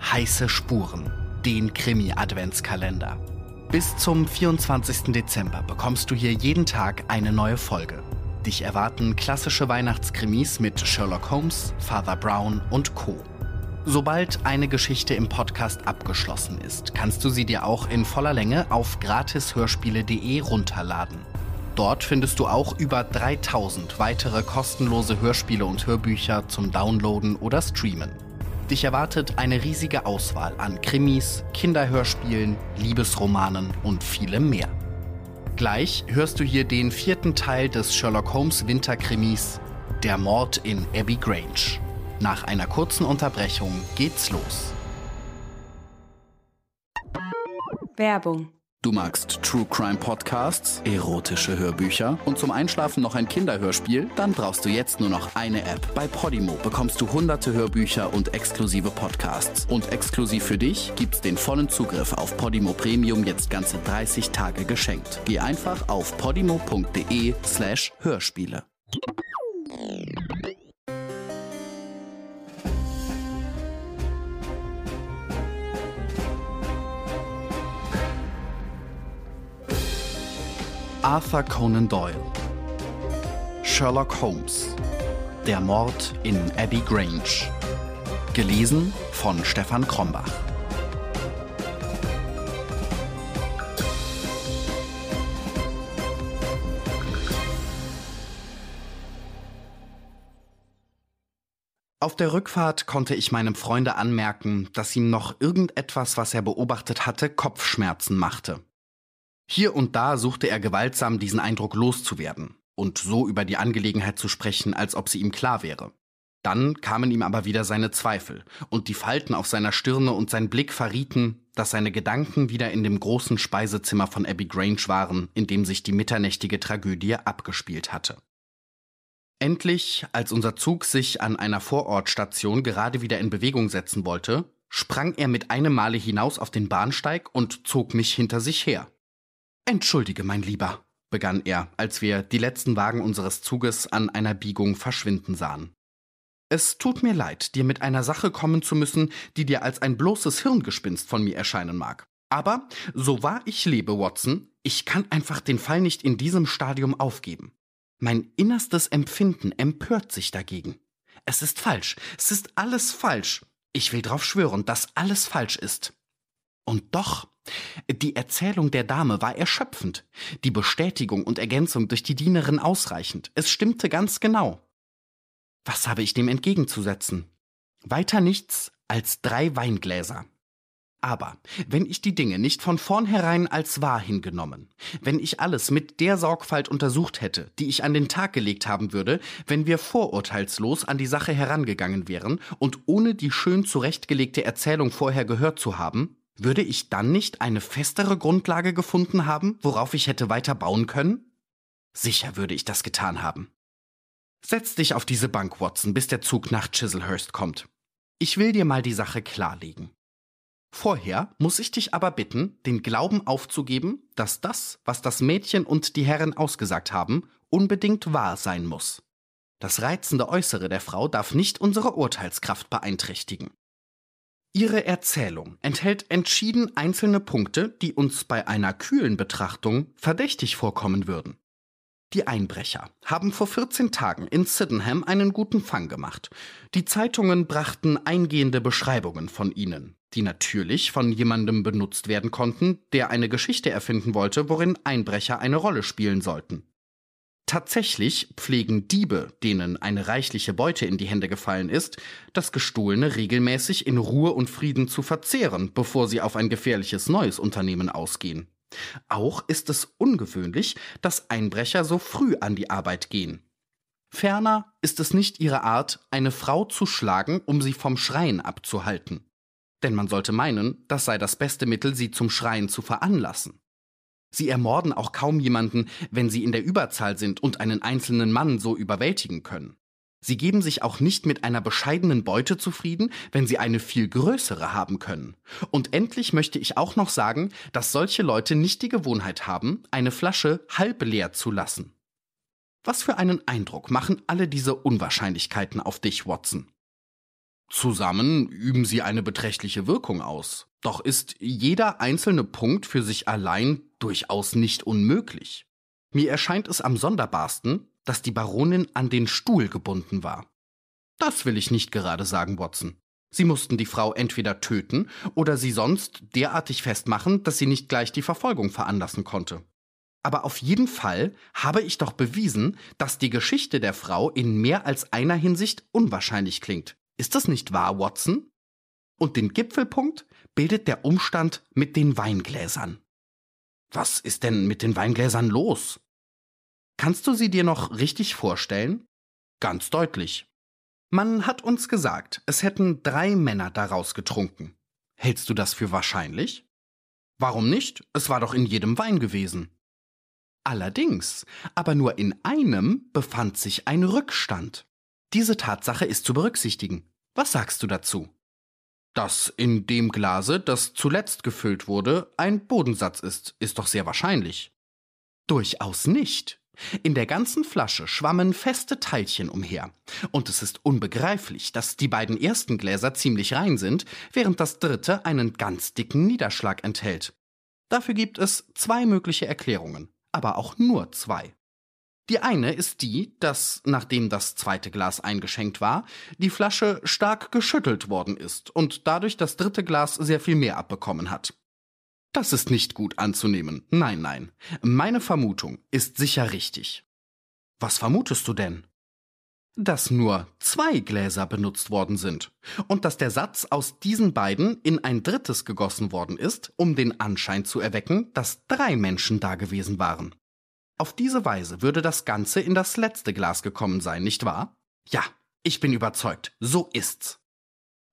heiße Spuren, den Krimi-Adventskalender. Bis zum 24. Dezember bekommst du hier jeden Tag eine neue Folge. Dich erwarten klassische Weihnachtskrimis mit Sherlock Holmes, Father Brown und Co. Sobald eine Geschichte im Podcast abgeschlossen ist, kannst du sie dir auch in voller Länge auf gratishörspiele.de runterladen. Dort findest du auch über 3000 weitere kostenlose Hörspiele und Hörbücher zum Downloaden oder Streamen. Dich erwartet eine riesige Auswahl an Krimis, Kinderhörspielen, Liebesromanen und vielem mehr. Gleich hörst du hier den vierten Teil des Sherlock Holmes Winterkrimis Der Mord in Abbey Grange. Nach einer kurzen Unterbrechung geht's los. Werbung. Du magst True Crime Podcasts, erotische Hörbücher und zum Einschlafen noch ein Kinderhörspiel? Dann brauchst du jetzt nur noch eine App. Bei Podimo bekommst du hunderte Hörbücher und exklusive Podcasts. Und exklusiv für dich gibt's den vollen Zugriff auf Podimo Premium jetzt ganze 30 Tage geschenkt. Geh einfach auf podimo.de slash Hörspiele. Arthur Conan Doyle. Sherlock Holmes. Der Mord in Abbey Grange. Gelesen von Stefan Krombach. Auf der Rückfahrt konnte ich meinem Freunde anmerken, dass ihm noch irgendetwas, was er beobachtet hatte, Kopfschmerzen machte. Hier und da suchte er gewaltsam diesen Eindruck loszuwerden und so über die Angelegenheit zu sprechen, als ob sie ihm klar wäre. Dann kamen ihm aber wieder seine Zweifel, und die Falten auf seiner Stirne und sein Blick verrieten, dass seine Gedanken wieder in dem großen Speisezimmer von Abbey Grange waren, in dem sich die mitternächtige Tragödie abgespielt hatte. Endlich, als unser Zug sich an einer Vorortstation gerade wieder in Bewegung setzen wollte, sprang er mit einem Male hinaus auf den Bahnsteig und zog mich hinter sich her. Entschuldige, mein Lieber, begann er, als wir die letzten Wagen unseres Zuges an einer Biegung verschwinden sahen. Es tut mir leid, dir mit einer Sache kommen zu müssen, die dir als ein bloßes Hirngespinst von mir erscheinen mag. Aber, so wahr ich lebe, Watson, ich kann einfach den Fall nicht in diesem Stadium aufgeben. Mein innerstes Empfinden empört sich dagegen. Es ist falsch, es ist alles falsch. Ich will drauf schwören, dass alles falsch ist. Und doch, die Erzählung der Dame war erschöpfend, die Bestätigung und Ergänzung durch die Dienerin ausreichend. Es stimmte ganz genau. Was habe ich dem entgegenzusetzen? Weiter nichts als drei Weingläser. Aber wenn ich die Dinge nicht von vornherein als wahr hingenommen, wenn ich alles mit der Sorgfalt untersucht hätte, die ich an den Tag gelegt haben würde, wenn wir vorurteilslos an die Sache herangegangen wären und ohne die schön zurechtgelegte Erzählung vorher gehört zu haben, würde ich dann nicht eine festere Grundlage gefunden haben, worauf ich hätte weiter bauen können? Sicher würde ich das getan haben. Setz dich auf diese Bank, Watson, bis der Zug nach Chiselhurst kommt. Ich will dir mal die Sache klarlegen. Vorher muss ich dich aber bitten, den Glauben aufzugeben, dass das, was das Mädchen und die Herren ausgesagt haben, unbedingt wahr sein muss. Das reizende Äußere der Frau darf nicht unsere Urteilskraft beeinträchtigen. Ihre Erzählung enthält entschieden einzelne Punkte, die uns bei einer kühlen Betrachtung verdächtig vorkommen würden. Die Einbrecher haben vor 14 Tagen in Sydenham einen guten Fang gemacht. Die Zeitungen brachten eingehende Beschreibungen von ihnen, die natürlich von jemandem benutzt werden konnten, der eine Geschichte erfinden wollte, worin Einbrecher eine Rolle spielen sollten. Tatsächlich pflegen Diebe, denen eine reichliche Beute in die Hände gefallen ist, das Gestohlene regelmäßig in Ruhe und Frieden zu verzehren, bevor sie auf ein gefährliches neues Unternehmen ausgehen. Auch ist es ungewöhnlich, dass Einbrecher so früh an die Arbeit gehen. Ferner ist es nicht ihre Art, eine Frau zu schlagen, um sie vom Schreien abzuhalten. Denn man sollte meinen, das sei das beste Mittel, sie zum Schreien zu veranlassen. Sie ermorden auch kaum jemanden, wenn sie in der Überzahl sind und einen einzelnen Mann so überwältigen können. Sie geben sich auch nicht mit einer bescheidenen Beute zufrieden, wenn sie eine viel größere haben können. Und endlich möchte ich auch noch sagen, dass solche Leute nicht die Gewohnheit haben, eine Flasche halb leer zu lassen. Was für einen Eindruck machen alle diese Unwahrscheinlichkeiten auf dich, Watson? Zusammen üben sie eine beträchtliche Wirkung aus. Doch ist jeder einzelne Punkt für sich allein durchaus nicht unmöglich. Mir erscheint es am sonderbarsten, dass die Baronin an den Stuhl gebunden war. Das will ich nicht gerade sagen, Watson. Sie mussten die Frau entweder töten oder sie sonst derartig festmachen, dass sie nicht gleich die Verfolgung veranlassen konnte. Aber auf jeden Fall habe ich doch bewiesen, dass die Geschichte der Frau in mehr als einer Hinsicht unwahrscheinlich klingt. Ist das nicht wahr, Watson? Und den Gipfelpunkt bildet der Umstand mit den Weingläsern. Was ist denn mit den Weingläsern los? Kannst du sie dir noch richtig vorstellen? Ganz deutlich. Man hat uns gesagt, es hätten drei Männer daraus getrunken. Hältst du das für wahrscheinlich? Warum nicht? Es war doch in jedem Wein gewesen. Allerdings, aber nur in einem befand sich ein Rückstand. Diese Tatsache ist zu berücksichtigen. Was sagst du dazu? Dass in dem Glase, das zuletzt gefüllt wurde, ein Bodensatz ist, ist doch sehr wahrscheinlich. Durchaus nicht. In der ganzen Flasche schwammen feste Teilchen umher. Und es ist unbegreiflich, dass die beiden ersten Gläser ziemlich rein sind, während das dritte einen ganz dicken Niederschlag enthält. Dafür gibt es zwei mögliche Erklärungen, aber auch nur zwei. Die eine ist die, dass, nachdem das zweite Glas eingeschenkt war, die Flasche stark geschüttelt worden ist und dadurch das dritte Glas sehr viel mehr abbekommen hat. Das ist nicht gut anzunehmen. Nein, nein. Meine Vermutung ist sicher richtig. Was vermutest du denn? Dass nur zwei Gläser benutzt worden sind und dass der Satz aus diesen beiden in ein drittes gegossen worden ist, um den Anschein zu erwecken, dass drei Menschen da gewesen waren. Auf diese Weise würde das Ganze in das letzte Glas gekommen sein, nicht wahr? Ja, ich bin überzeugt, so ist's.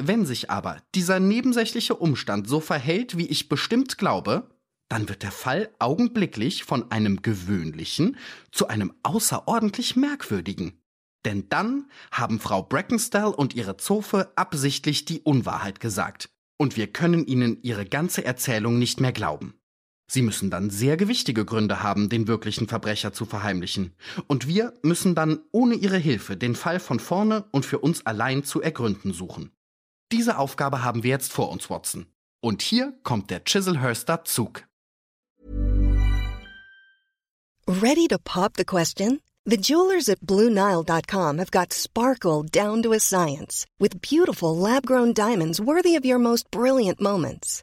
Wenn sich aber dieser nebensächliche Umstand so verhält, wie ich bestimmt glaube, dann wird der Fall augenblicklich von einem gewöhnlichen zu einem außerordentlich merkwürdigen. Denn dann haben Frau Brackenstall und ihre Zofe absichtlich die Unwahrheit gesagt. Und wir können ihnen ihre ganze Erzählung nicht mehr glauben. Sie müssen dann sehr gewichtige Gründe haben, den wirklichen Verbrecher zu verheimlichen. Und wir müssen dann ohne ihre Hilfe den Fall von vorne und für uns allein zu ergründen suchen. Diese Aufgabe haben wir jetzt vor uns, Watson. Und hier kommt der Chiselhurster Zug. Ready to pop the question? The jewelers at BlueNile.com have got sparkle down to a science with beautiful lab grown diamonds worthy of your most brilliant moments.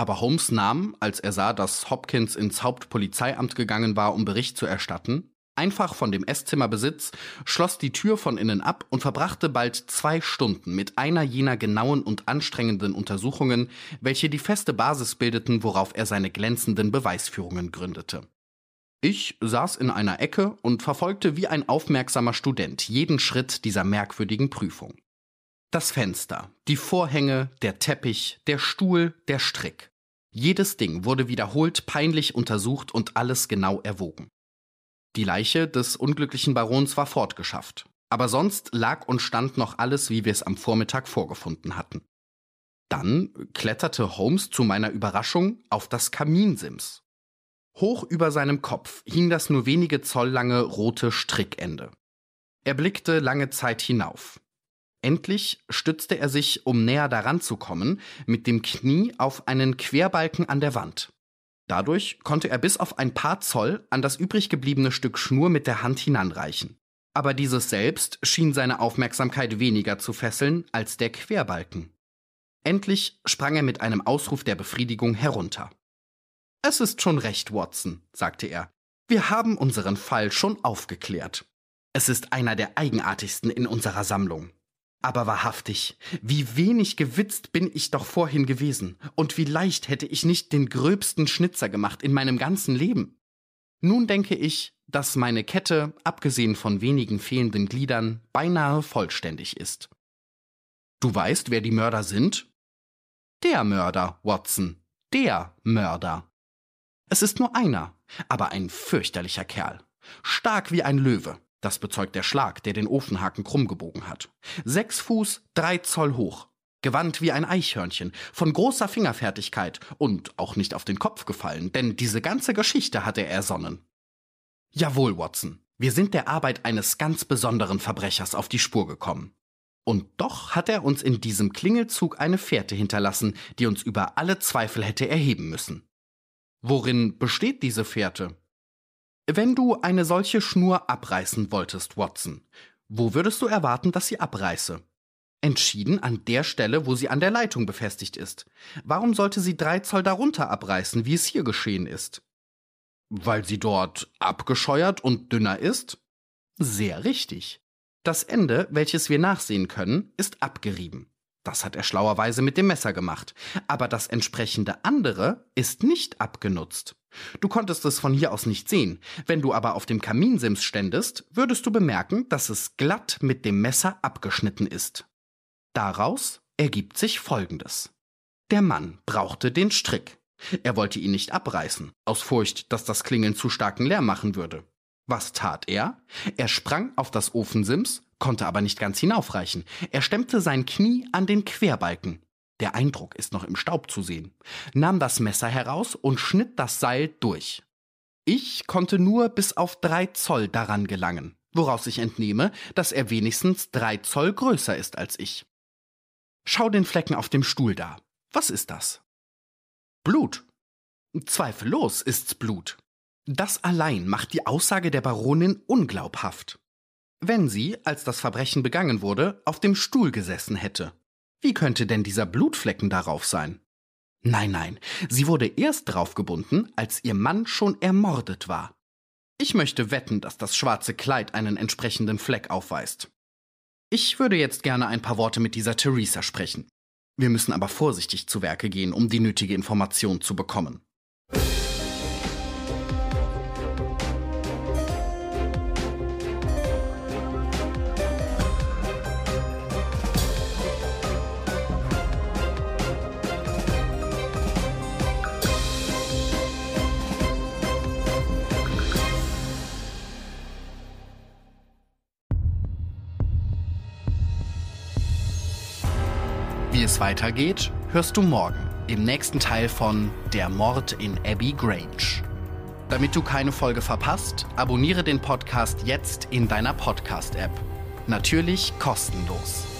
Aber Holmes nahm, als er sah, dass Hopkins ins Hauptpolizeiamt gegangen war, um Bericht zu erstatten, einfach von dem Esszimmerbesitz, schloss die Tür von innen ab und verbrachte bald zwei Stunden mit einer jener genauen und anstrengenden Untersuchungen, welche die feste Basis bildeten, worauf er seine glänzenden Beweisführungen gründete. Ich saß in einer Ecke und verfolgte wie ein aufmerksamer Student jeden Schritt dieser merkwürdigen Prüfung. Das Fenster, die Vorhänge, der Teppich, der Stuhl, der Strick. Jedes Ding wurde wiederholt peinlich untersucht und alles genau erwogen. Die Leiche des unglücklichen Barons war fortgeschafft, aber sonst lag und stand noch alles, wie wir es am Vormittag vorgefunden hatten. Dann kletterte Holmes zu meiner Überraschung auf das Kaminsims. Hoch über seinem Kopf hing das nur wenige Zoll lange rote Strickende. Er blickte lange Zeit hinauf. Endlich stützte er sich, um näher daran zu kommen, mit dem Knie auf einen Querbalken an der Wand. Dadurch konnte er bis auf ein paar Zoll an das übrig gebliebene Stück Schnur mit der Hand hinanreichen. Aber dieses selbst schien seine Aufmerksamkeit weniger zu fesseln als der Querbalken. Endlich sprang er mit einem Ausruf der Befriedigung herunter. Es ist schon recht, Watson, sagte er. Wir haben unseren Fall schon aufgeklärt. Es ist einer der eigenartigsten in unserer Sammlung. Aber wahrhaftig, wie wenig gewitzt bin ich doch vorhin gewesen, und wie leicht hätte ich nicht den gröbsten Schnitzer gemacht in meinem ganzen Leben. Nun denke ich, dass meine Kette, abgesehen von wenigen fehlenden Gliedern, beinahe vollständig ist. Du weißt, wer die Mörder sind? Der Mörder, Watson, der Mörder. Es ist nur einer, aber ein fürchterlicher Kerl, stark wie ein Löwe, das bezeugt der Schlag, der den Ofenhaken krumm gebogen hat. Sechs Fuß, drei Zoll hoch. Gewandt wie ein Eichhörnchen, von großer Fingerfertigkeit und auch nicht auf den Kopf gefallen, denn diese ganze Geschichte hat er ersonnen. Jawohl, Watson, wir sind der Arbeit eines ganz besonderen Verbrechers auf die Spur gekommen. Und doch hat er uns in diesem Klingelzug eine Fährte hinterlassen, die uns über alle Zweifel hätte erheben müssen. Worin besteht diese Fährte? Wenn du eine solche Schnur abreißen wolltest, Watson, wo würdest du erwarten, dass sie abreiße? Entschieden an der Stelle, wo sie an der Leitung befestigt ist. Warum sollte sie drei Zoll darunter abreißen, wie es hier geschehen ist? Weil sie dort abgescheuert und dünner ist? Sehr richtig. Das Ende, welches wir nachsehen können, ist abgerieben. Das hat er schlauerweise mit dem Messer gemacht. Aber das entsprechende andere ist nicht abgenutzt. Du konntest es von hier aus nicht sehen. Wenn du aber auf dem Kaminsims ständest, würdest du bemerken, dass es glatt mit dem Messer abgeschnitten ist. Daraus ergibt sich Folgendes. Der Mann brauchte den Strick. Er wollte ihn nicht abreißen, aus Furcht, dass das Klingeln zu starken Lärm machen würde. Was tat er? Er sprang auf das Ofensims, konnte aber nicht ganz hinaufreichen. Er stemmte sein Knie an den Querbalken. Der Eindruck ist noch im Staub zu sehen, nahm das Messer heraus und schnitt das Seil durch. Ich konnte nur bis auf drei Zoll daran gelangen, woraus ich entnehme, dass er wenigstens drei Zoll größer ist als ich. Schau den Flecken auf dem Stuhl da. Was ist das? Blut. Zweifellos ist's Blut. Das allein macht die Aussage der Baronin unglaubhaft. Wenn sie, als das Verbrechen begangen wurde, auf dem Stuhl gesessen hätte, wie könnte denn dieser Blutflecken darauf sein? Nein, nein, sie wurde erst draufgebunden, als ihr Mann schon ermordet war. Ich möchte wetten, dass das schwarze Kleid einen entsprechenden Fleck aufweist. Ich würde jetzt gerne ein paar Worte mit dieser Theresa sprechen. Wir müssen aber vorsichtig zu Werke gehen, um die nötige Information zu bekommen. Weitergeht, hörst du morgen im nächsten Teil von Der Mord in Abbey Grange. Damit du keine Folge verpasst, abonniere den Podcast jetzt in deiner Podcast-App. Natürlich kostenlos.